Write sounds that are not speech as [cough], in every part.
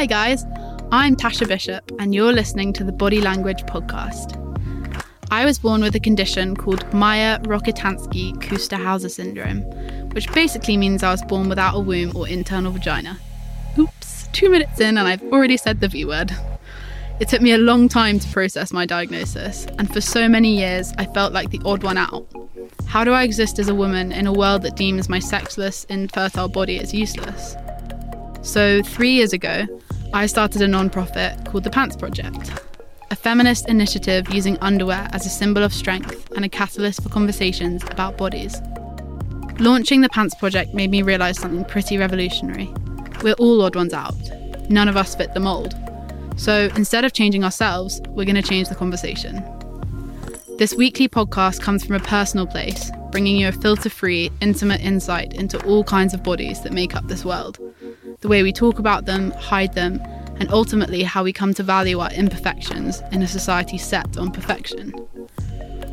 Hi, guys. I'm Tasha Bishop, and you're listening to the Body Language Podcast. I was born with a condition called Mayer Rokitansky Kuster syndrome, which basically means I was born without a womb or internal vagina. Oops, two minutes in, and I've already said the V word. It took me a long time to process my diagnosis, and for so many years, I felt like the odd one out. How do I exist as a woman in a world that deems my sexless, infertile body as useless? So, three years ago, I started a non-profit called the Pants Project, a feminist initiative using underwear as a symbol of strength and a catalyst for conversations about bodies. Launching the Pants Project made me realise something pretty revolutionary. We're all odd ones out. None of us fit the mould. So instead of changing ourselves, we're going to change the conversation. This weekly podcast comes from a personal place, bringing you a filter free, intimate insight into all kinds of bodies that make up this world the way we talk about them, hide them, and ultimately how we come to value our imperfections in a society set on perfection.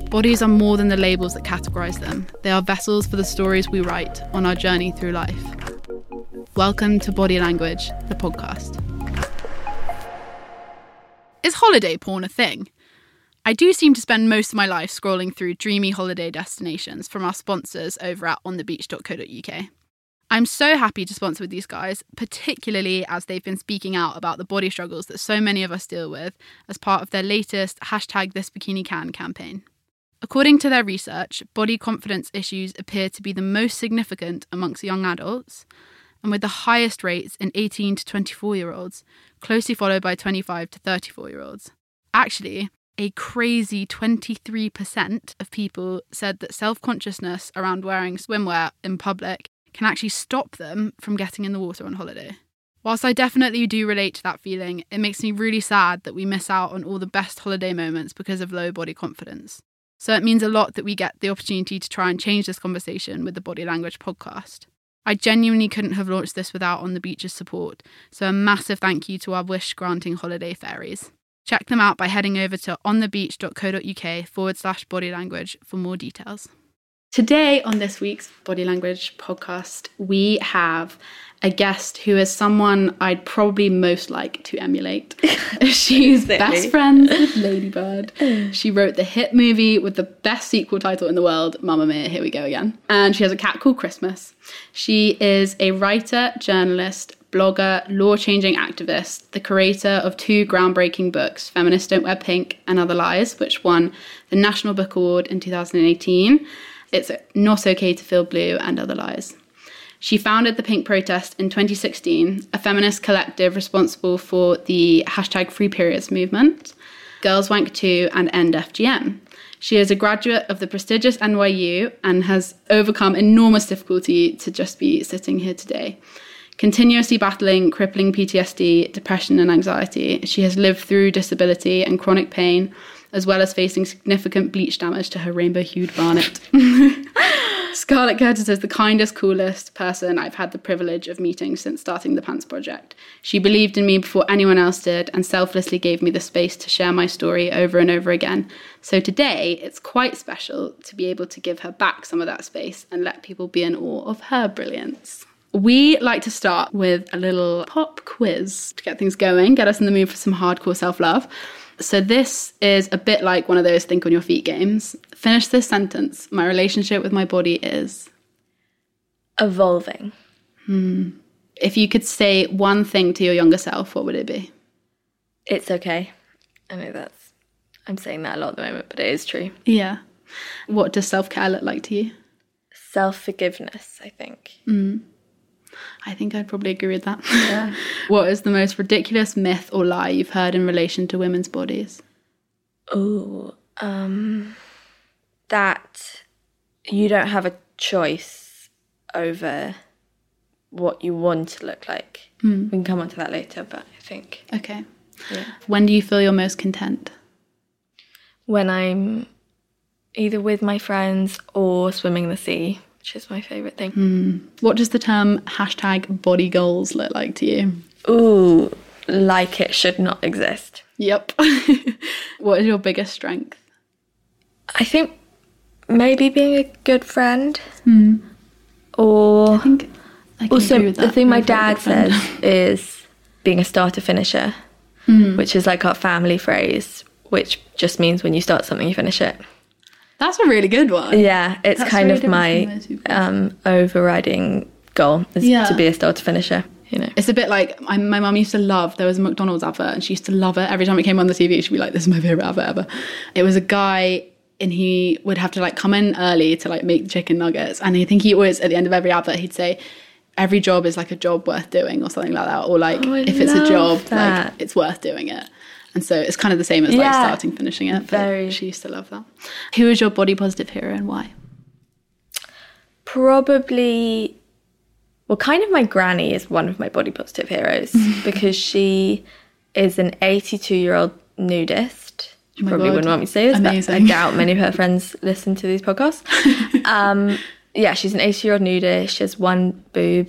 Bodies are more than the labels that categorize them, they are vessels for the stories we write on our journey through life. Welcome to Body Language, the podcast. Is holiday porn a thing? I do seem to spend most of my life scrolling through dreamy holiday destinations from our sponsors over at onthebeach.co.uk. I'm so happy to sponsor with these guys, particularly as they've been speaking out about the body struggles that so many of us deal with as part of their latest hashtag this bikini can campaign. According to their research, body confidence issues appear to be the most significant amongst young adults, and with the highest rates in 18 to 24 year olds, closely followed by 25 to 34 year olds. Actually, a crazy 23% of people said that self consciousness around wearing swimwear in public can actually stop them from getting in the water on holiday. Whilst I definitely do relate to that feeling, it makes me really sad that we miss out on all the best holiday moments because of low body confidence. So it means a lot that we get the opportunity to try and change this conversation with the Body Language podcast. I genuinely couldn't have launched this without On the Beach's support, so a massive thank you to our wish granting holiday fairies. Check them out by heading over to onthebeach.co.uk forward slash body language for more details. Today, on this week's Body Language podcast, we have a guest who is someone I'd probably most like to emulate. [laughs] She's the best friends with Ladybird. [laughs] she wrote the hit movie with the best sequel title in the world, Mamma Mia, here we go again. And she has a cat called Christmas. She is a writer, journalist, blogger, law changing activist, the creator of two groundbreaking books, Feminists Don't Wear Pink and Other Lies, which won the National Book Award in 2018 it's Not Okay to Feel Blue and Other Lies. She founded the Pink Protest in 2016, a feminist collective responsible for the hashtag Free Periods movement, Girls Wank 2, and End FGM. She is a graduate of the prestigious NYU and has overcome enormous difficulty to just be sitting here today. Continuously battling crippling PTSD, depression, and anxiety, she has lived through disability and chronic pain as well as facing significant bleach damage to her rainbow hued barnet. [laughs] Scarlett Curtis is the kindest, coolest person I've had the privilege of meeting since starting the Pants Project. She believed in me before anyone else did and selflessly gave me the space to share my story over and over again. So today, it's quite special to be able to give her back some of that space and let people be in awe of her brilliance. We like to start with a little pop quiz to get things going, get us in the mood for some hardcore self love. So this is a bit like one of those think on your feet games. Finish this sentence. My relationship with my body is evolving. Hmm. If you could say one thing to your younger self, what would it be? It's okay. I know that's I'm saying that a lot at the moment, but it is true. Yeah. What does self care look like to you? Self forgiveness, I think. Mm. I think I'd probably agree with that. Yeah. [laughs] what is the most ridiculous myth or lie you've heard in relation to women's bodies? Oh, um, that you don't have a choice over what you want to look like. Mm. We can come on to that later, but I think. Okay. Yeah. When do you feel you're most content? When I'm either with my friends or swimming in the sea which is my favourite thing. Mm. What does the term hashtag body goals look like to you? Ooh, like it should not exist. Yep. [laughs] what is your biggest strength? I think maybe being a good friend. Mm. Or I think I also the thing my dad says is being a starter finisher, which is like our family phrase, which just means when you start something, you finish it. That's a really good one. Yeah, it's That's kind very of my from those people. um, overriding goal is Yeah. to be a starter finisher. You know, It's a bit like I, my mum used to love. There was a McDonald's advert, and she used to love it every time it came on the TV. She'd be like, "This is my favorite advert ever." It was a guy, and he would have to like come in early to like make the chicken nuggets, and I think he always at the end of every advert he'd say, "Every job is like a job worth doing," or something like that, or like Oh, if it's a job, that. like it's worth doing it. And so it's kind of the same as like starting, finishing it. But Very. She used to love that. Who is your body positive hero and why? probably well kind of my granny is one of my body positive heroes [laughs] because she is an 82 year old nudist she Oh probably God. wouldn't want me to say this but i doubt many of her [laughs] friends listen to these podcasts [laughs] um yeah she's an 80 year old nudist she has one boob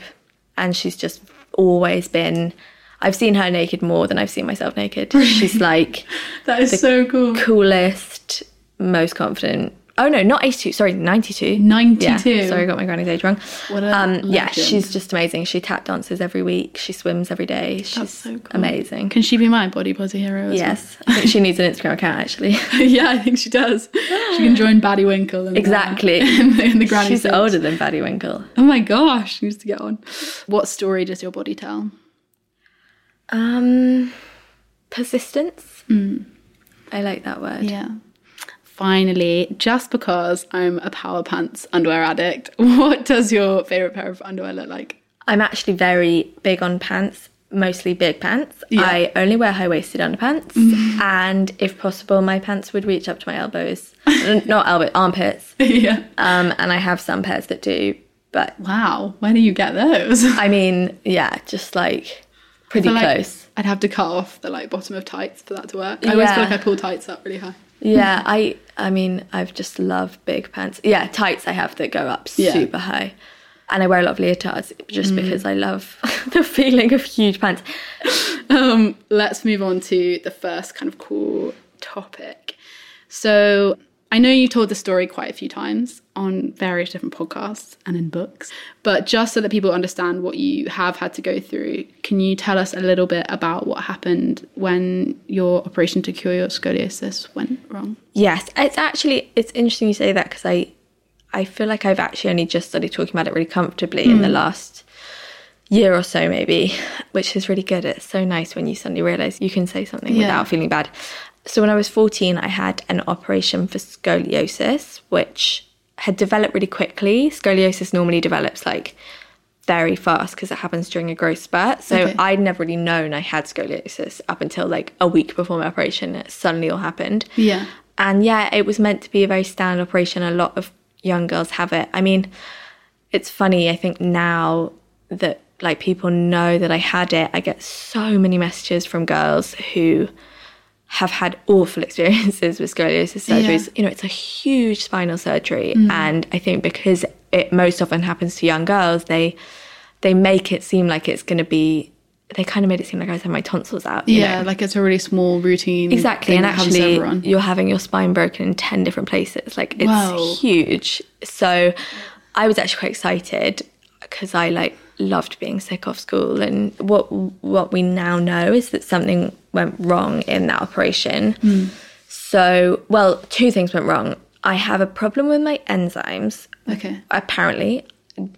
and she's just always been i've seen her naked more than i've seen myself naked she's like [laughs] That is so cool. coolest most confident oh no not 82 sorry 92 92. yeah, sorry, I got my granny's age wrong. What a um, yeah, she's just amazing. She tap dances every week. She swims every day. She's so cool. amazing. Can she be my body positive hero? As Yes, I think she [laughs] needs an Instagram account actually. [laughs] yeah, I think she does. She can join Baddie Winkle. And, exactly. in, the, in the granny She's older than Baddie Winkle. Oh my gosh, she needs to get on. What story does your body tell? Um, persistence. I like that word. Yeah. Finally, just because I'm a Power Pants underwear addict, [laughs] what does your favorite pair of underwear look like? I'm actually very big on pants, mostly big pants. Yeah. I only wear high waisted underpants, and if possible, my pants would reach up to my elbows. [laughs] Not elbow, armpits. [laughs] yeah. Um, and I have some pairs that do, but Wow, where do you get those? I mean, yeah, just like pretty like close. I'd have to cut off the like bottom of tights for that to work. I always feel like I pull tights up really high. Yeah, I I mean, I've just love big pants. Yeah, tights I have that go up Yeah. super high. And I wear a lot of leotards Mm. just because I love [laughs] the feeling of huge pants. [laughs] Um, let's move on to the first kind of cool topic. So I know you've told the story quite a few times on various different podcasts and in books, but just so that people understand what you have had to go through, can you tell us a little bit about what happened when your operation to cure your scoliosis went wrong? Yes, it's actually it's interesting you say that because I I feel like I've actually only just started talking about it really comfortably in the hmm. last year or so maybe, which is really good. It's so nice when you suddenly realize you can say something Yeah. without feeling bad. So when I was 14, I had an operation for scoliosis, which had developed really quickly. Scoliosis normally develops like very fast because it happens during a growth spurt. So Okay. I'd never really known I had scoliosis up until like a week before my operation. It suddenly all happened. Yeah. And yeah, it was meant to be a very standard operation. A lot of young girls have it. I mean, it's funny, I think now that like people know that I had it, I get so many messages from girls who have had awful [laughs] experiences with scoliosis surgeries. You know, it's a huge spinal surgery mm. and I think because it most often happens to young girls, they they make it seem like it's going to be they kind of made it seem like I was having my tonsils out. you Yeah, know? like it's a really small routine. Exactly, and that happens to actually, you're having your spine broken in ten different places. Like it's Wow. huge. So, I was actually quite excited because I like loved being sick off school. And what what we now know is that something went wrong in that operation. Hmm. So, well, two things went wrong. I have a problem with my enzymes. Okay. Apparently,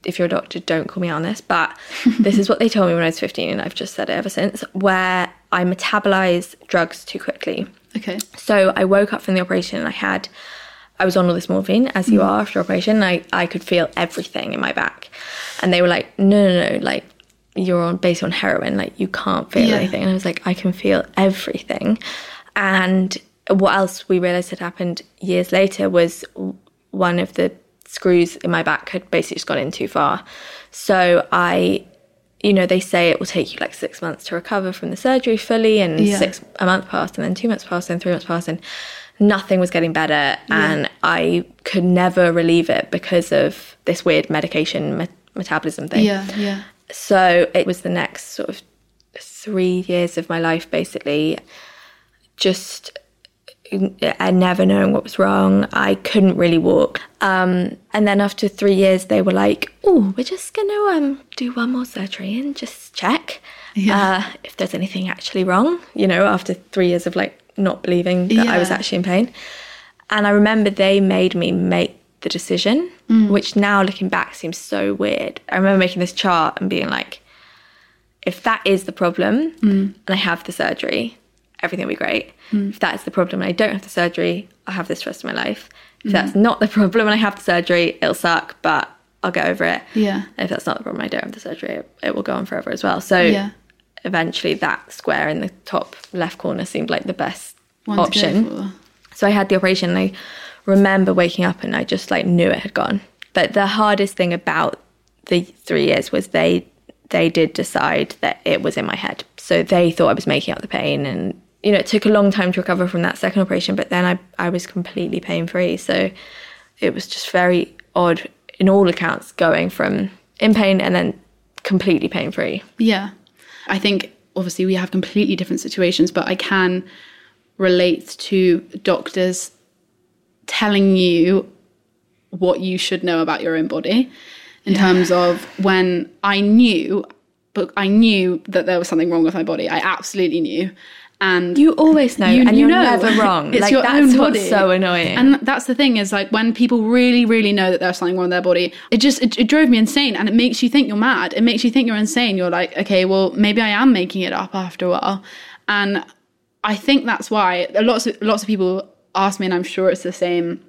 if you're a doctor, don't call me on this, but [laughs] this is what they told me when I was 15, and I've just said it ever since, where I metabolize drugs too quickly. Okay. So I woke up from the operation and I had, I was on all this morphine, as you hmm. are after operation. I, I could feel everything in my back. And they were like, no, no, no, like you're on based on heroin, like you can't feel Yeah. anything. And I was like, I can feel everything. And what else we realized had happened years later was one of the screws in my back had basically just gone in too far. So I you know, they say it will take you like six months to recover from the surgery fully, and Yeah. six a month passed, and then two months passed, and three months passed, and nothing was getting better, and I could never relieve it because of this weird medication me- metabolism thing. Yeah, yeah. So it was the next sort of three years of my life, basically, just I never knowing what was wrong. I couldn't really walk. Um, and then after three years, they were like, "Oh, we're just gonna um do one more surgery and just check." Yeah. uh, if there's anything actually wrong, you know, after three years of like not believing that I was actually in pain. And I remember they made me make the decision, Mm. which now looking back seems so weird. I remember making this chart and being like, if that is the problem Mm. and I have the surgery, everything will be great. If that is the problem and I don't have the surgery, I'll have this for the rest of my life. If that's Mm. not the problem and I have the surgery, it'll suck, but I'll get over it. Yeah. And if that's not the problem, I don't have the surgery, it, it will go on forever as well. So Yeah. eventually that square in the top left corner seemed like the best One option. So I had the operation and I remember waking up and I just like knew it had gone. But the hardest thing about the three years was they they did decide that it was in my head. So they thought I was making up the pain and you know, it took a long time to recover from that second operation, but then I, I was completely pain free. So it was just very odd in all accounts going from in pain and then completely pain free. Yeah. I think obviously we have completely different situations, but I can relate to doctors telling you what you should know about your own body in terms of when I knew, but I knew that there was something wrong with my body. I absolutely knew. And You always know, You- and you you're know. never wrong. [laughs] It's like your that's own what's body. so annoying. And that's the thing is like when people really, really know that there's something wrong with their body, it just it, it drove me insane, and it makes you think you're mad. It makes you think you're insane. You're like, okay, well maybe I am making it up after a while, and I think that's why lots of lots of people ask me, and I'm sure it's the same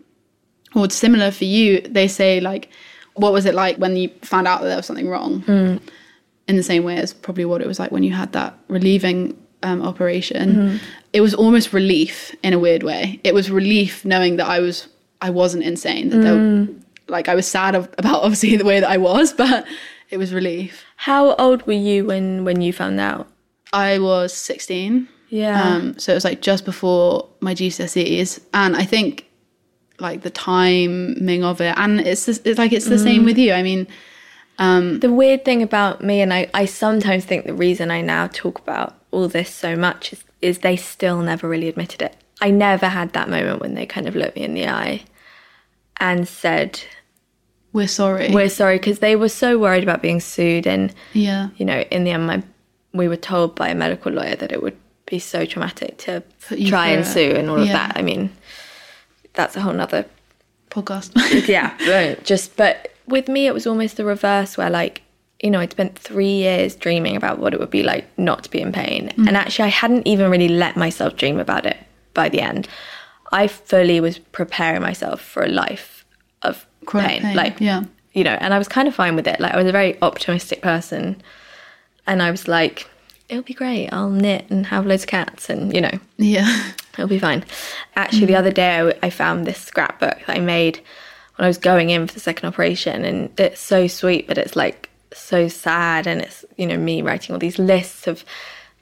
or it's similar for you. They say like, what was it like when you found out that there was something wrong? Mm. in the same way as probably what it was like when you had that relieving um, operation. Mm-hmm. It was almost relief in a weird way. It was relief knowing that I was I wasn't insane. That there, mm. like I was sad of, [laughs] about obviously the way that I was, [laughs] but it was relief. How old were you when when you found out? I was 16. Yeah. Um, so it was like just before my GCSEs, and I think like the timing of it, and it's just, it's like it's the same with you. I mean, the weird thing about me, and I, I sometimes think the reason I now talk about all this so much is, is they still never really admitted it. I never had that moment when they kind of looked me in the eye and said, we're sorry. We're sorry, because they were so worried about being sued. And, yeah, you know, in the end, my, we were told by a medical lawyer that it would be so traumatic to try and sue and all of Yeah. that. I mean, that's a whole nother podcast. [laughs] yeah, [laughs] but just but with me it was almost the reverse where like you know I'd spent three years dreaming about what it would be like not to be in pain, and actually I hadn't even really let myself dream about it by the end. I fully was preparing myself for a life of pain, pain, like yeah. you know, and I was kind of fine with it. Like I was a very optimistic person, and I was like, it'll be great. I'll knit and have loads of cats, and you know, yeah. It'll be fine. Actually, the mm. other day I, I found this scrapbook that I made when I was going in for the second operation, and it's so sweet, but it's like so sad, and it's you know me writing all these lists of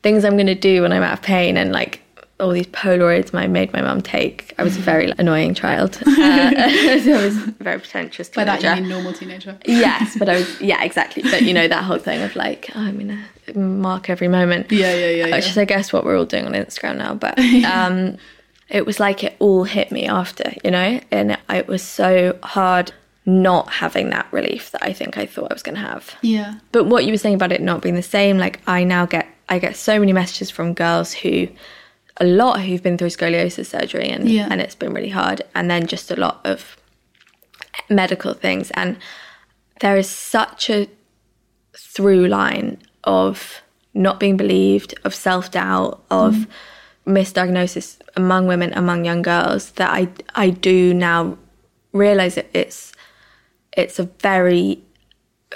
things I'm going to do when I'm out of pain, and like all these Polaroids I made my mum take. I was a very annoying child. [laughs] Uh, [laughs] so I was very pretentious By that you mean normal teenager. yes, but I was [laughs] yeah exactly. But you know that whole thing of like oh, I'm gonna mark every moment. Yeah, yeah, yeah, Which yeah. is I guess what we're all doing on Instagram now. But um, it was like it all hit me after, you know, and it, it was so hard not having that relief that I think I thought I was gonna have. Yeah. But what you were saying about it not being the same, like I now get I get so many messages from girls who a lot who've been through scoliosis surgery and Yeah. and it's been really hard and then just a lot of medical things and there is such a through line of not being believed, of self doubt, of mm. misdiagnosis among women, among young girls that I I do now realize that it's it's a very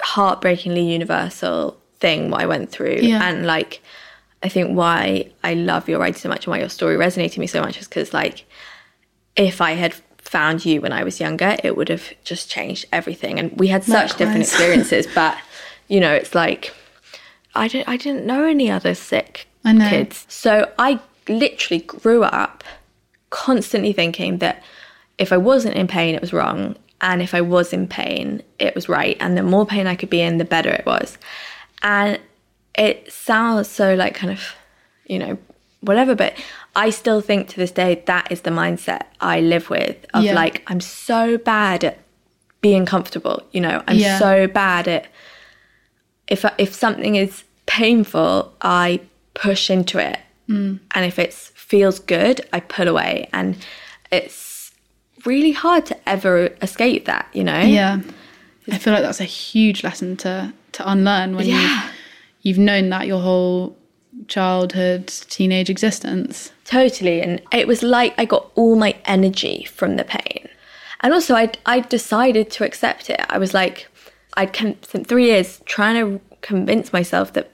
heartbreakingly universal thing what I went through Yeah. and like I think why I love your writing so much and why your story resonated with me so much is because like if I had found you when I was younger, it would have just changed everything. And we had such different [laughs] experiences, but you know, it's like I didn't I didn't know any other sick kids. So I literally grew up constantly thinking that if I wasn't in pain, it was wrong. And if I was in pain, it was right. And the more pain I could be in, the better it was. And it sounds so like kind of, you know, whatever, but I still think to this day that is the mindset I live with of Yeah. like, I'm so bad at being comfortable, you know, I'm Yeah. so bad at if if something is painful, I push into it. Mm. And if it feels good, I pull away. And it's really hard to ever escape that, you know? Yeah. I feel like that's a huge lesson to to unlearn when Yeah. you've, you've known that your whole childhood, teenage existence. Totally. And it was like I got all my energy from the pain. And also, I I decided to accept it. I was like, I'd spent three years trying to convince myself that,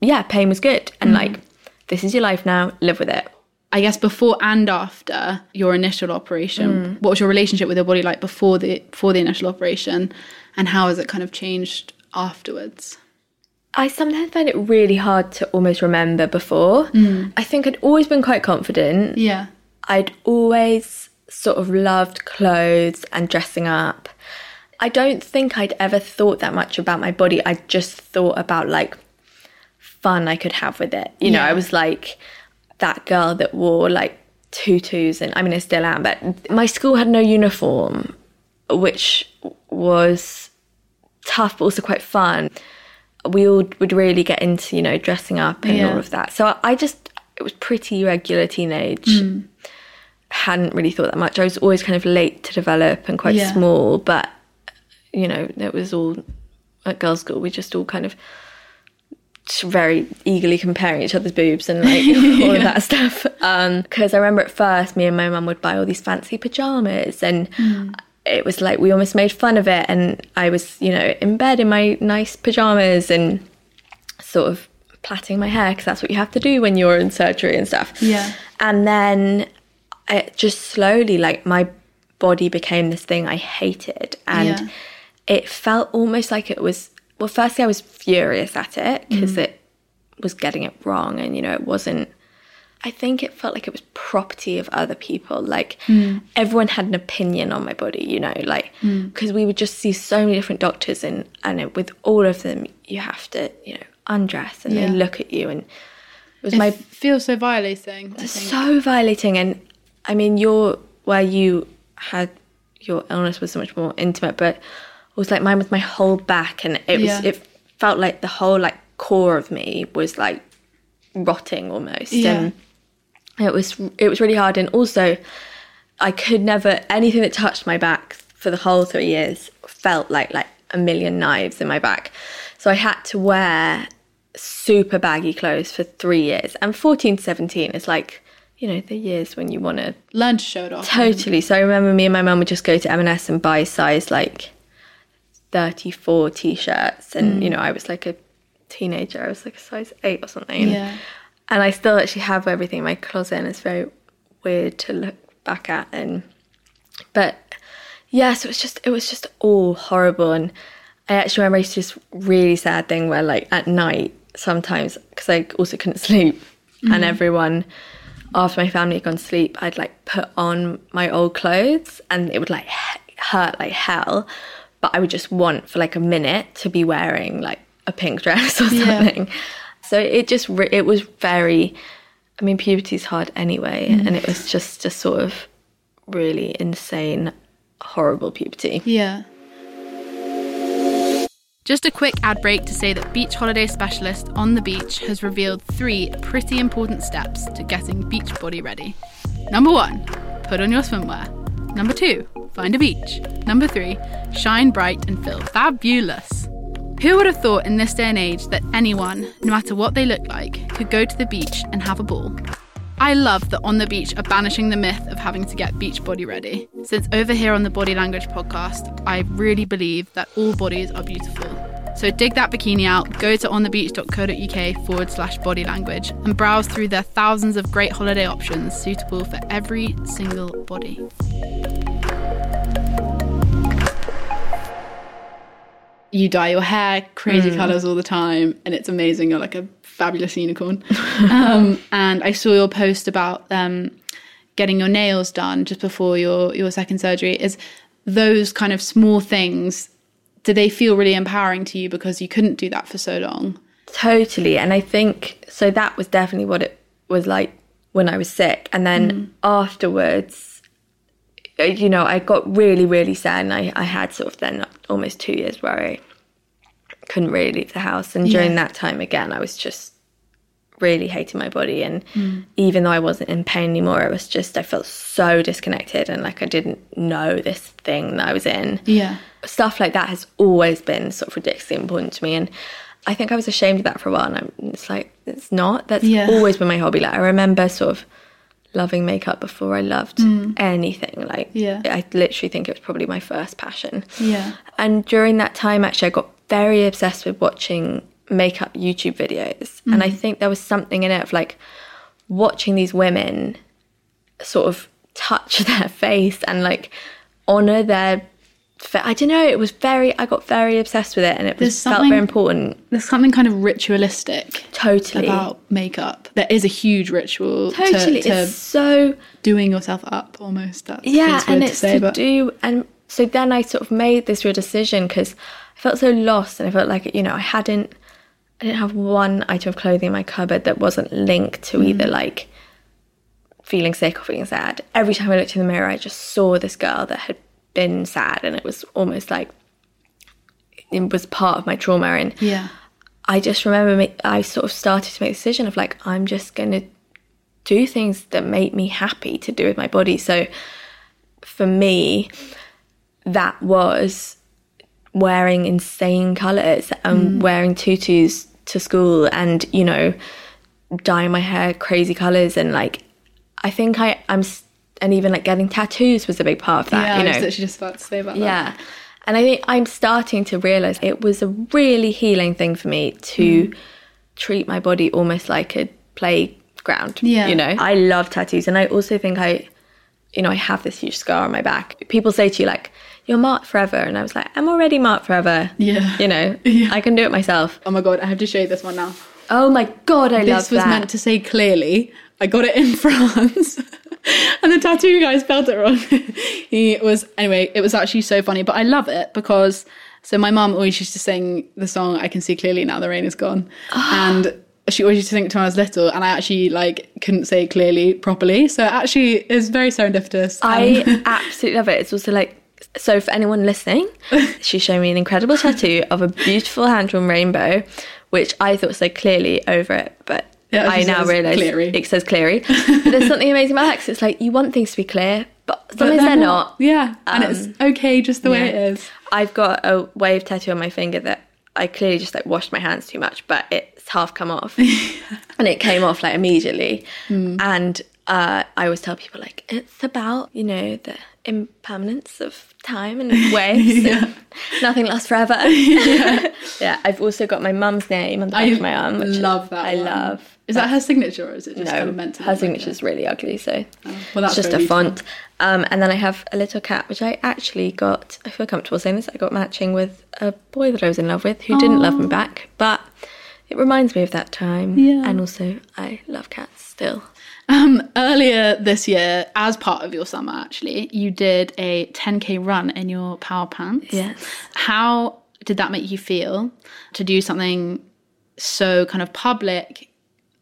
yeah, pain was good. And mm-hmm. like, this is your life now, live with it. I guess before and after your initial operation, mm. what was your relationship with your body like before the before the initial operation, and how has it kind of changed afterwards? I sometimes find it really hard to almost remember before. Mm. I think I'd always been quite confident. Yeah, I'd always sort of loved clothes and dressing up. I don't think I'd ever thought that much about my body. I just thought about like fun I could have with it. You know, Yeah. I was like that girl that wore like tutus and I mean I still am, but my school had no uniform, which was tough but also quite fun. We all would really get into, you know, dressing up and Yeah. all of that. So I just it was pretty regular teenage hmm. hadn't really thought that much. I was always kind of late to develop and quite Yeah. small, but you know, it was all at girls' school. We just all kind of very eagerly comparing each other's boobs and like [laughs] all of that stuff. Um, because I remember at first, me and my mum would buy all these fancy pajamas, and hmm. It was like we almost made fun of it. And I was, you know, in bed in my nice pajamas and sort of plaiting my hair because that's what you have to do when you're in surgery and stuff. Yeah. And then it just slowly, like, my body became this thing I hated. And Yeah. it felt almost like it was, well, firstly, I was furious at it because mm. it was getting it wrong. And, you know, it wasn't, I think it felt like it was property of other people. Like, mm. everyone had an opinion on my body, you know, like, mm. because we would just see so many different doctors. And, and it, with all of them, you have to, you know, undress and Yeah. they look at you. And it was it my feels so violating. So violating and i mean your where you had your illness was so much more intimate but it was like mine was my whole back and it was Yeah. it felt like the whole like core of me was like rotting almost Yeah. and it was it was really hard and also i could never anything that touched my back for the whole three years felt like like a million knives in my back so i had to wear super baggy clothes for three years and 14 to 17 is like you know the years when you want to Learn to show it off. totally so i remember me and my mum would just go to m&s and buy size like 34 t-shirts and mm. you know i was like a teenager i was like a size 8 or something Yeah. And I still actually have everything in my closet, and it's very weird to look back at. And but yeah, so it was just it was just all horrible. And I actually remember I used to do this really sad thing where like at night sometimes because I also couldn't [laughs] sleep, and mm-hmm. everyone after my family had gone to sleep, I'd like put on my old clothes, and it would like hurt like hell. But I would just want for like a minute to be wearing like a pink [laughs] dress or Yeah. Something. So it just re- it was very. I mean, puberty's hard anyway, mm. and it was just a sort of really insane, horrible puberty. Yeah. Just a quick ad break to say that Beach Holiday Specialist on the Beach has revealed three pretty important steps to getting beach body ready. Number one, put on your swimwear. Number two, find a beach. Number three, shine bright and feel fabulous. Who would have thought in this day and age that anyone, no matter what they look like, could go to the beach and have a ball? I love that On the Beach are banishing the myth of having to get beach body ready. Since over here on the Body Language podcast, I really believe that all bodies are beautiful. So dig that bikini out, go to onthebeach.co.uk forward slash body language and browse through their thousands of great holiday options suitable for every single body. You dye your hair crazy colours all the time, and it's amazing. You're like a fabulous unicorn. [laughs] um, and I saw your post about um, getting your nails done just before your your second surgery. Is those kind of small things? Do they feel really empowering to you because you couldn't do that for so long? Totally. And I think so that was definitely what it was like when I was sick. And then afterwards, uh, you know, I got really, really sad. And I, I had sort of then almost two years where I couldn't really leave the house. And during that time, again, I was just really hating my body. And mm. even though I wasn't in pain anymore, it was just, I felt so disconnected and like I didn't know this thing that I was in. Yeah. Stuff like that has always been sort of ridiculously important to me. And I think I was ashamed of that for a while. And I'm, it's like, it's not. That's Yeah. always been my hobby. Like, I remember sort of loving makeup before I loved mm. anything. Like, Yeah. I literally think it was probably my first passion. Yeah. And during that time, actually, I got very obsessed with watching makeup YouTube videos. And I mm-hmm. think there was something in it of like watching these women sort of touch [laughs] their face and like honor their. I don't know. It was very. I got very obsessed with it, and it was felt very important. There's something kind of ritualistic Totally, about makeup. There is a huge ritual totally. to, it's so doing yourself up almost. Yeah, and to it's say, to do. And so then I sort of made this real decision because I felt so lost, and I felt like you know I hadn't. I didn't have one item of clothing in my cupboard that wasn't linked to Mm. either like feeling sick or feeling sad. Every time I looked in the mirror, I just saw this girl that had been sad, and it was almost like it was part of my trauma. And yeah, I just remember me, I sort of started to make the decision of like, I'm just going to do things that make me happy to do with my body. So for me, that was wearing insane colours and mm. wearing tutus to school and, you know, dyeing my hair crazy colours. And like, I think I, I'm, and even like getting tattoos was a big part of that, yeah. you I know. was literally just about to say about that. Yeah. And I think I'm starting to realize it was a really healing thing for me to mm. treat my body almost like a playground. Yeah. You know, I love tattoos. And I also think I, you know, I have this huge scar on my back. People say to you, like, you're marked forever. And I was like, I'm already marked forever. Yeah. You know, Yeah. I can do it myself. Oh my god, I have to show you this one now. Oh my God, I love that. This was meant to say clearly. I got it in [laughs] France. [laughs] and the tattoo guy spelled it wrong. [laughs] he was anyway, it was actually so funny, but I love it because so my mum always used to sing the song I can see clearly now the rain is gone. and she always used to sing it to when I was little and I actually like couldn't say clearly properly. So it actually is very serendipitous. Um, I absolutely love it. It's also like so for anyone listening, [laughs] she showed me an incredible tattoo of a beautiful hand drawn rainbow, which I thought said clearly over it, but actually I now realise it says cleary. [laughs] but there's something amazing about that it's like you want things to be clear, but but sometimes they're, not. Yeah. and it's okay just the way it is. I've got a wave tattoo on my finger that I clearly just like washed my hands too much, but it's half come off, [laughs] and it came off like immediately. Hmm. And uh, I always tell people like it's about you know the impermanence of time and [laughs] waves. and nothing lasts forever. [laughs] [laughs] yeah. I've also got my mum's name on the back I of my arm. Which I love that. I one. love. Is that her signature or is it just kind of meant to her look like signature's really ugly, so well, that's it's just a font. Um, and then I have a little cat, which I actually got. I feel comfortable saying this. I got matching with a boy that I was in love with, who didn't love me back, but it reminds me of that time. Yeah. And also, I love cats still. Um, earlier this year, as part of your summer, actually, you did a 10k run in your power pants. Yes. How did that make you feel to do something so kind of public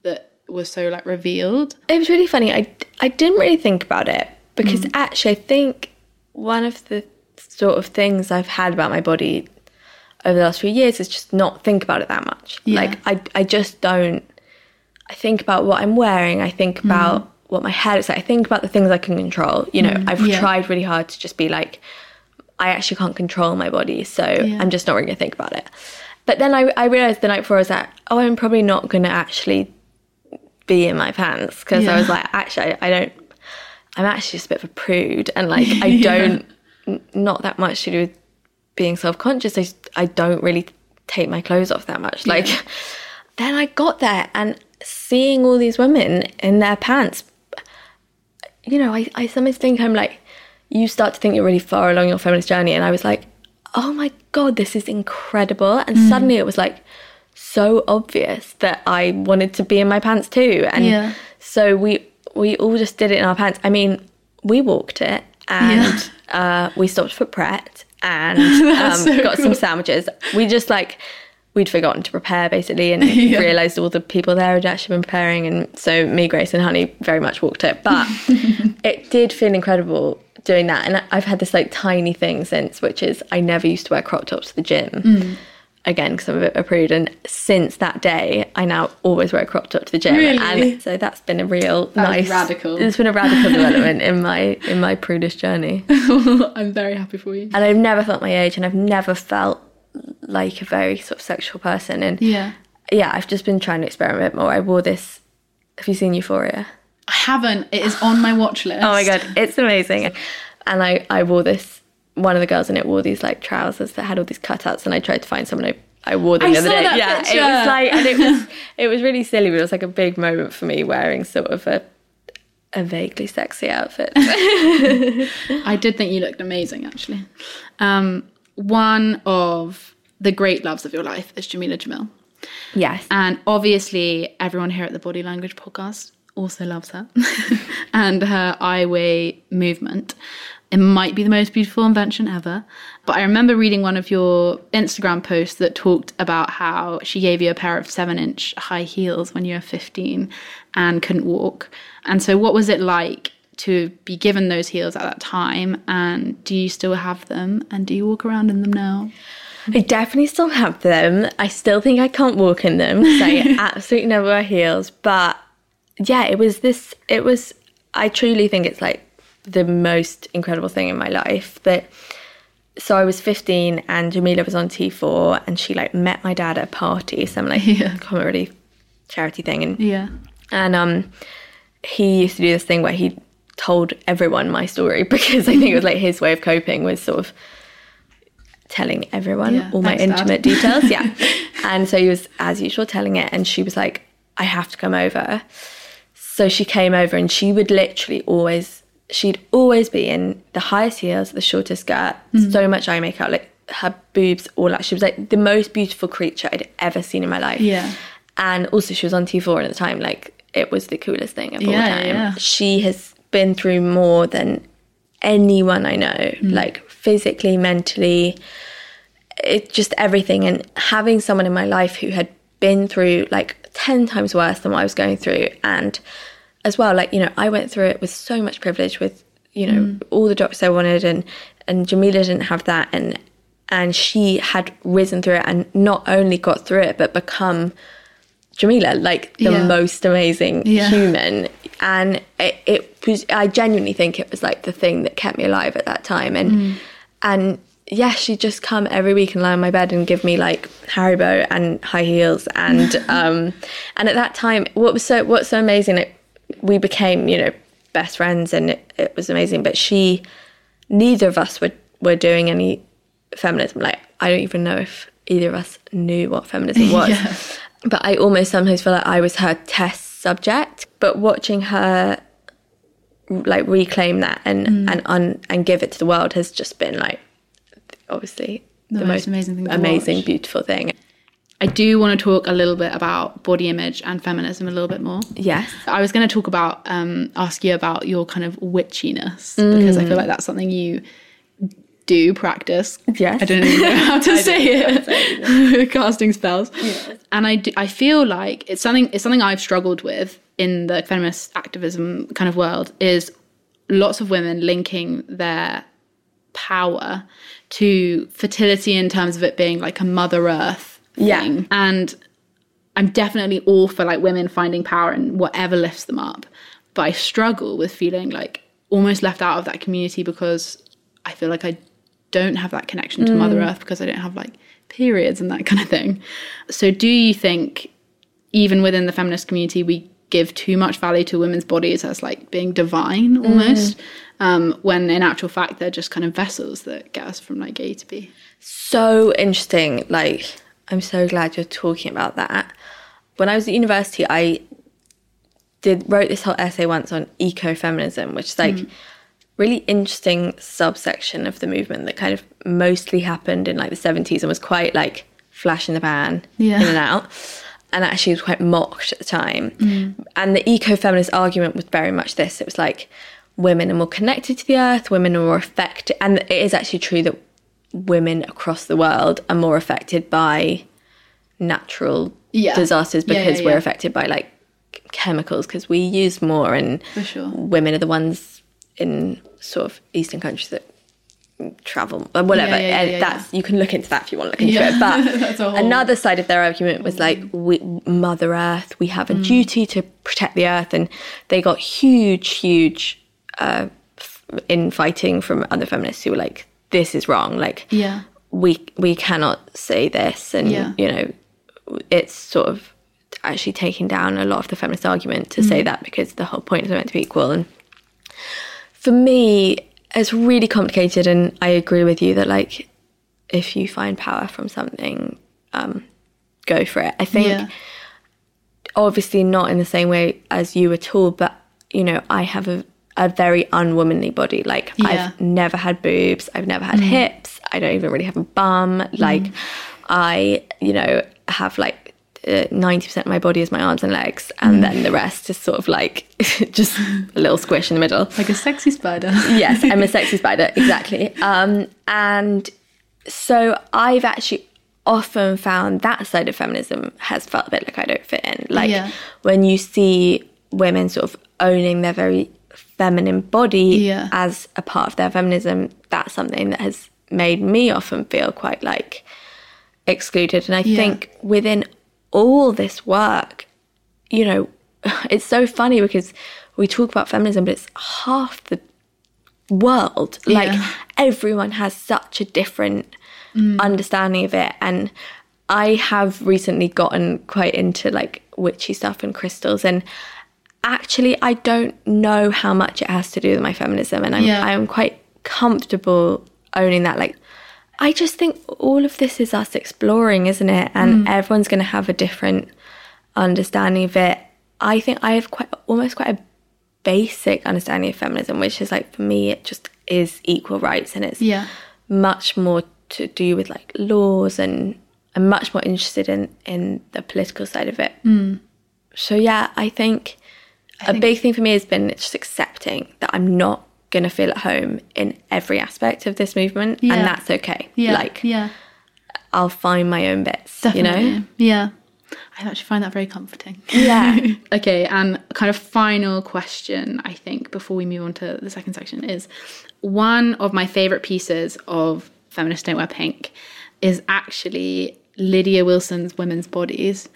that was so like revealed? It was really funny. I, I didn't really think about it because actually, I think one of the sort of things I've had about my body over the last few years is just not think about it that much. Yeah. Like, I, I just don't. I think about what I'm wearing. I think mm. about what my hair looks like. I think about the things I can control. You know, mm. I've Yeah. tried really hard to just be like, I actually can't control my body, so I'm just not really gonna think about it. But then I, I realized the night before I was like, oh, I'm probably not gonna actually be in my pants because Yeah. I was like, actually, I, I don't. I'm actually just a bit of a prude, and like [laughs] I don't, n- not that much to do with being self conscious. I, I don't really take my clothes off that much. Like, [laughs] then I got there and seeing all these women in their pants, you know, I, I sometimes think I'm like, you start to think you're really far along your feminist journey, and I was like, oh my god, this is incredible, and suddenly it was like so obvious that I wanted to be in my pants too, and Yeah. so we we all just did it in our pants. I mean, we walked it and uh, we stopped for Pret and [laughs] um, so got cool. some sandwiches. We just like we'd forgotten to prepare basically and [laughs] Yeah. realized all the people there had actually been preparing and so me grace and honey very much walked it but [laughs] it did feel incredible doing that and i've had this like tiny thing since which is i never used to wear crop tops to the gym mm. again because I'm a bit of a prude. And since that day, I now always wear a crop top to the gym. Really? And so that's been a real was nice radical. It's been a radical [laughs] development in my in my prudish journey. I'm very happy for you. And I've never felt my age, and I've never felt like a very sort of sexual person. And Yeah. yeah, I've just been trying to experiment more. I wore this. Have you seen Euphoria? I haven't. It is on my watch list. Oh my god, it's amazing. And I, I wore this. One of the girls in it wore these like trousers that had all these cutouts, and I tried to find someone I, I wore them I the other day. yeah, picture. it was like, and it was [laughs] it was really silly, but it was like a big moment for me wearing sort of a a vaguely sexy outfit. [laughs] I did think you looked amazing, actually. Um, one of the great loves of your life is Jameela Jamil. yes, And obviously, everyone here at the Body Language podcast also loves her [laughs] and her I Weigh movement. It might be the most beautiful invention ever. But I remember reading one of your Instagram posts that talked about how she gave you a pair of seven inch high heels when you were 15 and couldn't walk. And so, what was it like to be given those heels at that time? And do you still have them? And do you walk around in them now? I definitely still have them. I still think I can't walk in them because I [laughs] absolutely never wear heels. But yeah, it was this. It was. I truly think it's like the most incredible thing in my life. That so I was 15 and Jameela was on T4 and she like met my dad at a party, some like Yeah. comedy charity thing, and Yeah. and um, he used to do this thing where he told everyone my story [laughs] because I think it was like his way of coping was sort of telling everyone Yeah, all my thanks, Dad. intimate details. Yeah. [laughs] and so he was, as usual, telling it. And she was like, I have to come over. So she came over and she would literally always, she'd always be in the highest heels, the shortest skirt, Mm-hmm. so much eye makeup, like her boobs, all that. She was like the most beautiful creature I'd ever seen in my life. Yeah. And also, she was on T4 at the time. Like, it was the coolest thing of all time. yeah. She has been through more than anyone I know, like physically, mentally, it just everything. And having someone in my life who had been through like 10 times worse than what I was going through. And as well, like, you know, I went through it with so much privilege with, you know, all the doctors I wanted and, and Jameela didn't have that. And, and she had risen through it and not only got through it, but become Jameela, like the Yeah. most amazing Yeah. human. And it, it was, I genuinely think it was like the thing that kept me alive at that time. And, Mm. And yeah, she'd just come every week and lie on my bed and give me like Haribo and high heels. And, [laughs] um, and at that time, what was so, what's so amazing, it, we became, you know, best friends and it, it was amazing. But she, neither of us were, were doing any feminism. Like, I don't even know if either of us knew what feminism [laughs] was. Yeah. But I almost sometimes feel like I was her test subject. But watching her like reclaim that and Mm. and un, and give it to the world has just been like obviously The most amazing thing amazing, watch. beautiful thing. I do want to talk a little bit about body image and feminism a little bit more. Yes. I was going to talk about, um, ask you about your kind of witchiness because I feel like that's something you do practice. Yes. I don't even know how to [laughs] say it. [laughs] Casting spells. And I, do, I feel like it's something, it's something I've struggled with in the feminist activism kind of world is lots of women linking their power to fertility in terms of it being like a mother earth Yeah. thing. And I'm definitely all for like women finding power in whatever lifts them up. But I struggle with feeling like almost left out of that community because I feel like I don't have that connection to Mother mm. Earth because I don't have like periods and that kind of thing. So do you think even within the feminist community we give too much value to women's bodies as like being divine almost? Um, when in actual fact they're just kind of vessels that get us from like A to B. so interesting. Like, I'm so glad you're talking about that. When I was at university, I did wrote this whole essay once on ecofeminism, which is like really interesting subsection of the movement that kind of mostly happened in like the 70s and was quite like flash in the pan, Yeah. in and out. And actually was quite mocked at the time. Mm. And the ecofeminist argument was very much this. It was like women are more connected to the earth, women are more affected and it is actually true that women across the world are more affected by natural Yeah. disasters Yeah, because yeah, we're affected by like chemicals because we use more and sure. women are the ones in sort of eastern countries that travel or whatever. Yeah, yeah, And yeah, that's you can look into that if you want to look into it. But [laughs] That's a whole- another side of their argument was like, mm. we, Mother Earth, we have a mm. duty to protect the Earth, and they got huge, huge uh, infighting from other feminists who were like, "This is wrong." Like, Yeah. we we cannot say this, and you know, it's sort of actually taking down a lot of the feminist argument to say mm. that because the whole point is meant to be equal and for me, it's really complicated, and I agree with you that like if you find power from something, um, go for it. I think Yeah. obviously not in the same way as you at all, but you know, I have a a very unwomanly body. Like Yeah. I've never had boobs, I've never had hips, I don't even really have a bum. Like I, you know, have like ninety percent of my body is my arms and legs, and then the rest is sort of like [laughs] just a little squish in the middle Like a sexy spider. yes, I'm a sexy [laughs] spider, exactly. Um, and so I've actually often found that side of feminism has felt a bit like I don't fit in. Like Yeah. when you see women sort of owning their very feminine body Yeah. as a part of their feminism, that's something that has made me often feel quite like excluded. And I Yeah. think within all this work, you know, [sighs] it's so funny because we talk about feminism, but it's half the world. Like everyone has such a different mm. understanding of it. And I have recently gotten quite into like witchy stuff and crystals and actually I don't know how much it has to do with my feminism and I'm Yeah. I'm quite comfortable owning that like I just think all of this is us exploring, isn't it? And mm. everyone's going to have a different understanding of it. I think I have quite almost quite a basic understanding of feminism, which is like for me, it just is equal rights, and it's Yeah. much more to do with like laws, and I'm much more interested in in the political side of it. Mm. So yeah, I think a think- big thing for me has been just accepting that I'm not going to feel at home in every aspect of this movement, Yeah. and that's okay. Yeah. Like yeah. I'll find my own bits, Definitely. you know. Yeah. I actually find that very comforting. Yeah. [laughs] okay, and kind of final question, I think, before we move on to the second section is one of my favorite pieces of Feminists Don't Wear Pink is actually Lydia Wilson's Women's Bodies.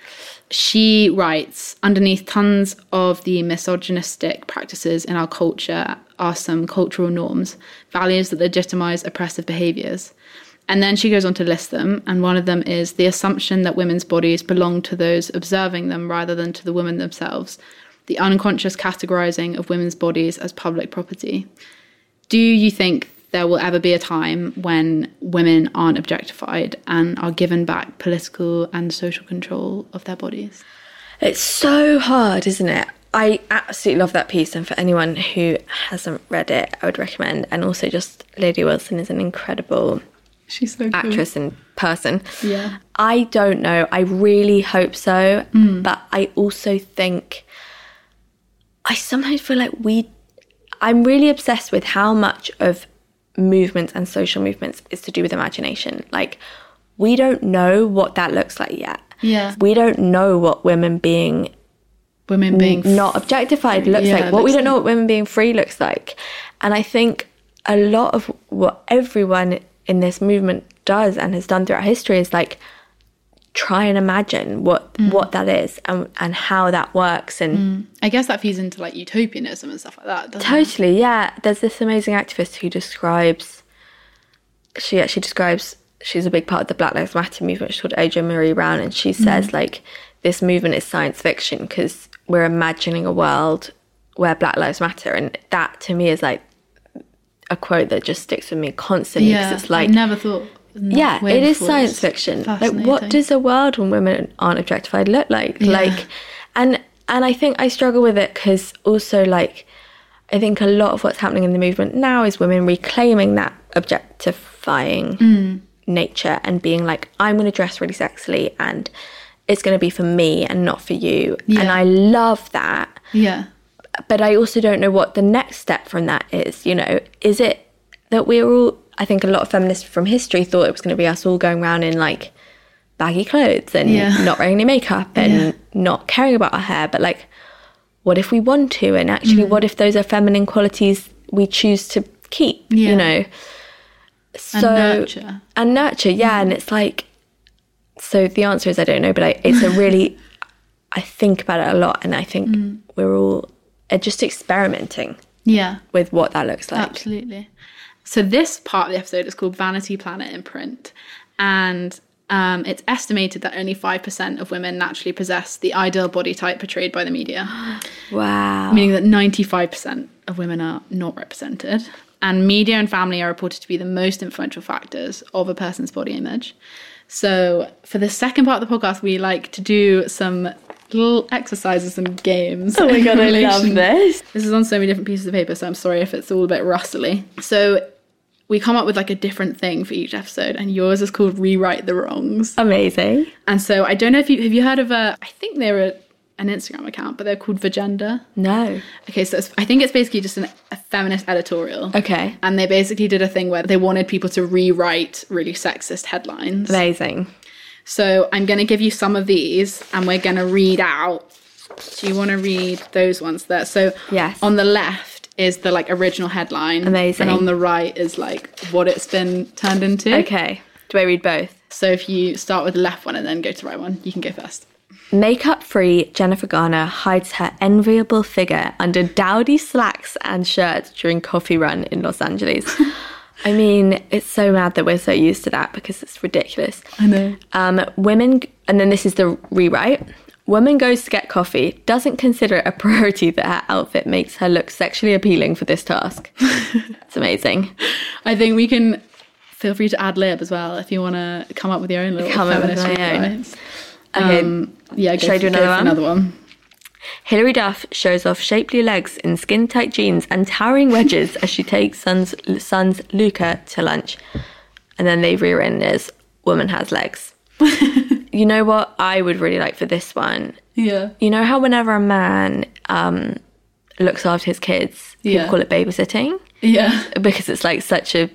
She writes underneath tons of the misogynistic practices in our culture are some cultural norms, values that legitimize oppressive behaviors. And then she goes on to list them, and one of them is the assumption that women's bodies belong to those observing them rather than to the women themselves, the unconscious categorizing of women's bodies as public property. Do you think there will ever be a time when women aren't objectified and are given back political and social control of their bodies? It's so hard, isn't it? I absolutely love that piece, and for anyone who hasn't read it, I would recommend. And also, just Lydia Wilson is an incredible She's so actress and person. Yeah. I don't know. I really hope so, mm. but I also think I sometimes feel like we. I'm really obsessed with how much of movements and social movements is to do with imagination. Like, we don't know what that looks like yet. Yeah. We don't know what women being Women being not objectified looks Yeah, like. What we don't know what women being free looks like. And I think a lot of what everyone in this movement does and has done throughout history is like try and imagine what Mm. what that is and and how that works and I guess that feeds into like utopianism and stuff like that, doesn't it? Totally, yeah. There's this amazing activist who describes. She actually describes. She's a big part of the Black Lives Matter movement. She's called Adrienne Maree Brown, and she says like this movement is science fiction because we're imagining a world where Black Lives Matter, and that to me is like a quote that just sticks with me constantly because Yeah, it's like I never thought. Yeah, it is science fiction. Like, what does a world when women aren't objectified look like? Yeah. Like, and and I think I struggle with it because also like, I think a lot of what's happening in the movement now is women reclaiming that objectifying Mm. nature and being like, I'm going to dress really sexily and it's going to be for me and not for you. And I love that Yeah. but I also don't know what the next step from that is. You know, is it that we're all? I think a lot of feminists from history thought it was going to be us all going around in like baggy clothes and Yeah. not wearing any makeup and Yeah. not caring about our hair. But like, what if we want to? And actually, Mm. what if those are feminine qualities we choose to keep? Yeah. You know. so And nurture. and nurture yeah and it's like so the answer is i don't know but I, it's a [laughs] really i think about it a lot and i think Mm. we're all uh, just experimenting Yeah. with what that looks like Absolutely. So this part of the episode is called Vanity Planet Imprint, and um, it's estimated that only five percent of women naturally possess the ideal body type portrayed by the media, [gasps] wow meaning that ninety-five percent of women are not represented. And media and family are reported to be the most influential factors of a person's body image. So for the second part of the podcast, we like to do some little exercises and games. oh my god i love [laughs] this this is on so many different pieces of paper, so I'm sorry if it's all a bit rustly. So we come up with like a different thing for each episode, and yours is called Rewrite the Wrongs. amazing And so I don't know if you have you heard of a I think they're a, an Instagram account, but they're called Vagenda. no Okay, so it's, I think it's basically just an, a feminist editorial. okay And they basically did a thing where they wanted people to rewrite really sexist headlines. amazing So I'm going to give you some of these and we're going to read out. Do you want to read those ones there? So Yes. on the left is the like original headline. Amazing. And on the right is like what it's been turned into. okay do i read both So if you start with the left one and then go to the right one, you can go first. Makeup free Jennifer Garner hides her enviable figure under dowdy slacks and shirts during coffee run in Los Angeles. [laughs] I mean, it's so mad that we're so used to that because it's ridiculous. I know. Um, women, and then this is the rewrite. Woman goes to get coffee, doesn't consider it a priority that her outfit makes her look sexually appealing for this task. [laughs] it's amazing. I think we can feel free to ad lib as well if you want to come up with your own little Come up with feminist my own. Okay, Um, yeah, go, Should I do another one? another one. Hilary Duff shows off shapely legs in skin tight jeans and towering wedges as she takes son's, son's Luca to lunch. And then they rear it as woman has legs. [laughs] you know what I would really like for this one? Yeah. You know how whenever a man um, looks after his kids, people Yeah. call it babysitting? Yeah. Because it's like such a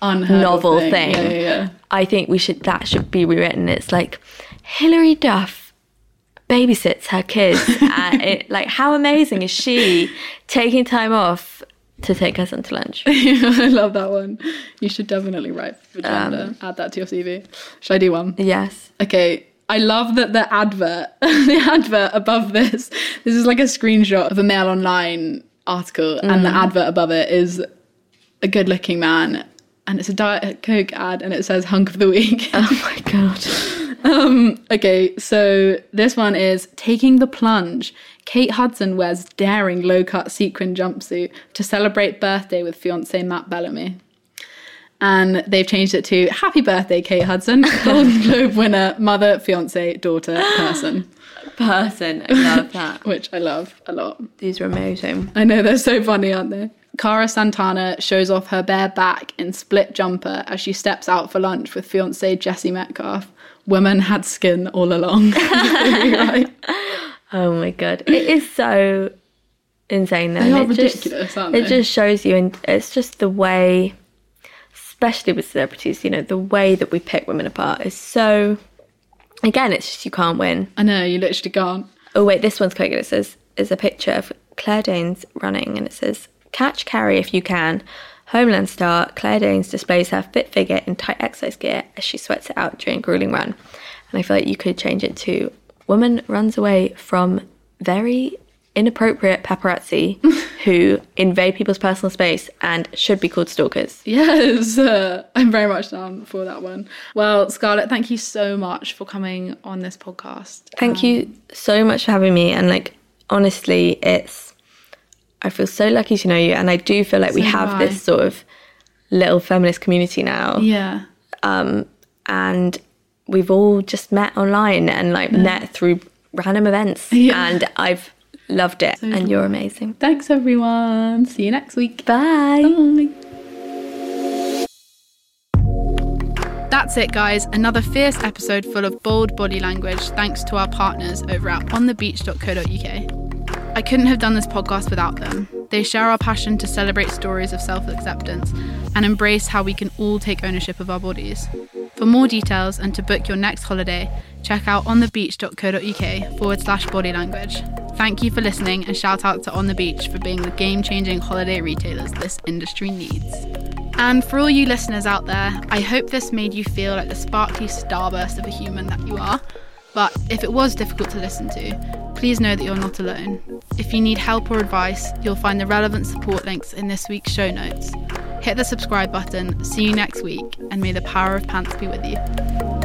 Unheard novel thing. thing. Yeah, yeah, yeah. I think we should that should be rewritten. It's like Hilary Duff babysits her kids. [laughs] and it, like how amazing is she taking time off to take us into lunch? [laughs] I love that one. You should definitely write. Um, Add that to your CV. Should I do one? Yes. Okay. I love that the advert, [laughs] the advert above this, this is like a screenshot of a Mail Online article, and the Mm. advert above it is a good looking man, and it's a Diet Coke ad, and it says hunk of the week. Oh my god. [laughs] Um, okay, so this one is Taking the Plunge. Kate Hudson wears daring low cut sequin jumpsuit to celebrate birthday with fiance Matt Bellamy. And they've changed it to Happy Birthday, Kate Hudson, [laughs] Golden Globe winner, mother, fiance, daughter, person, Person. I love that. [laughs] which I love a lot. These are amazing. I know they're so funny, aren't they? Cara Santana shows off her bare back in split jumper as she steps out for lunch with fiance Jesse Metcalfe. Women had skin all along. [laughs] right? Oh my god. It is so insane though. They are it just- ridiculous, aren't it just shows you and it's just the way especially with celebrities, you know, the way that we pick women apart is so again, it's just you can't win. I know, you literally can't. Oh wait, this one's quite good. It says is a picture of Claire Danes running and it says catch Carrie if you can. Homeland star Claire Danes displays her fit figure in tight exercise gear as she sweats it out during a grueling run. And I feel like you could change it to woman runs away from very inappropriate paparazzi [laughs] who invade people's personal space and should be called stalkers. Yes, uh, [laughs] I'm very much down for that one. Well, Scarlett, thank you so much for coming on this podcast. Thank you so much for having me. And like, honestly, it's, I feel so lucky to know you. And I do feel like we have I. this sort of little feminist community now. Yeah. Um, and we've all just met online and like met through random events. [laughs] Yeah. And I've loved it. and you're amazing. Thanks, everyone. See you next week. Bye. Bye. That's it, guys. Another fierce episode full of bold body language thanks to our partners over at onthebeach.co.uk. I couldn't have done this podcast without them. They share our passion to celebrate stories of self acceptance and embrace how we can all take ownership of our bodies. For more details and to book your next holiday, check out onthebeach.co.uk forward slash body language. Thank you for listening and shout out to On the Beach for being the game changing holiday retailers this industry needs. And for all you listeners out there, I hope this made you feel like the sparkly starburst of a human that you are. But if it was difficult to listen to, please know that you're not alone. If you need help or advice, you'll find the relevant support links in this week's show notes. Hit the subscribe button, see you next week, and may the power of pants be with you.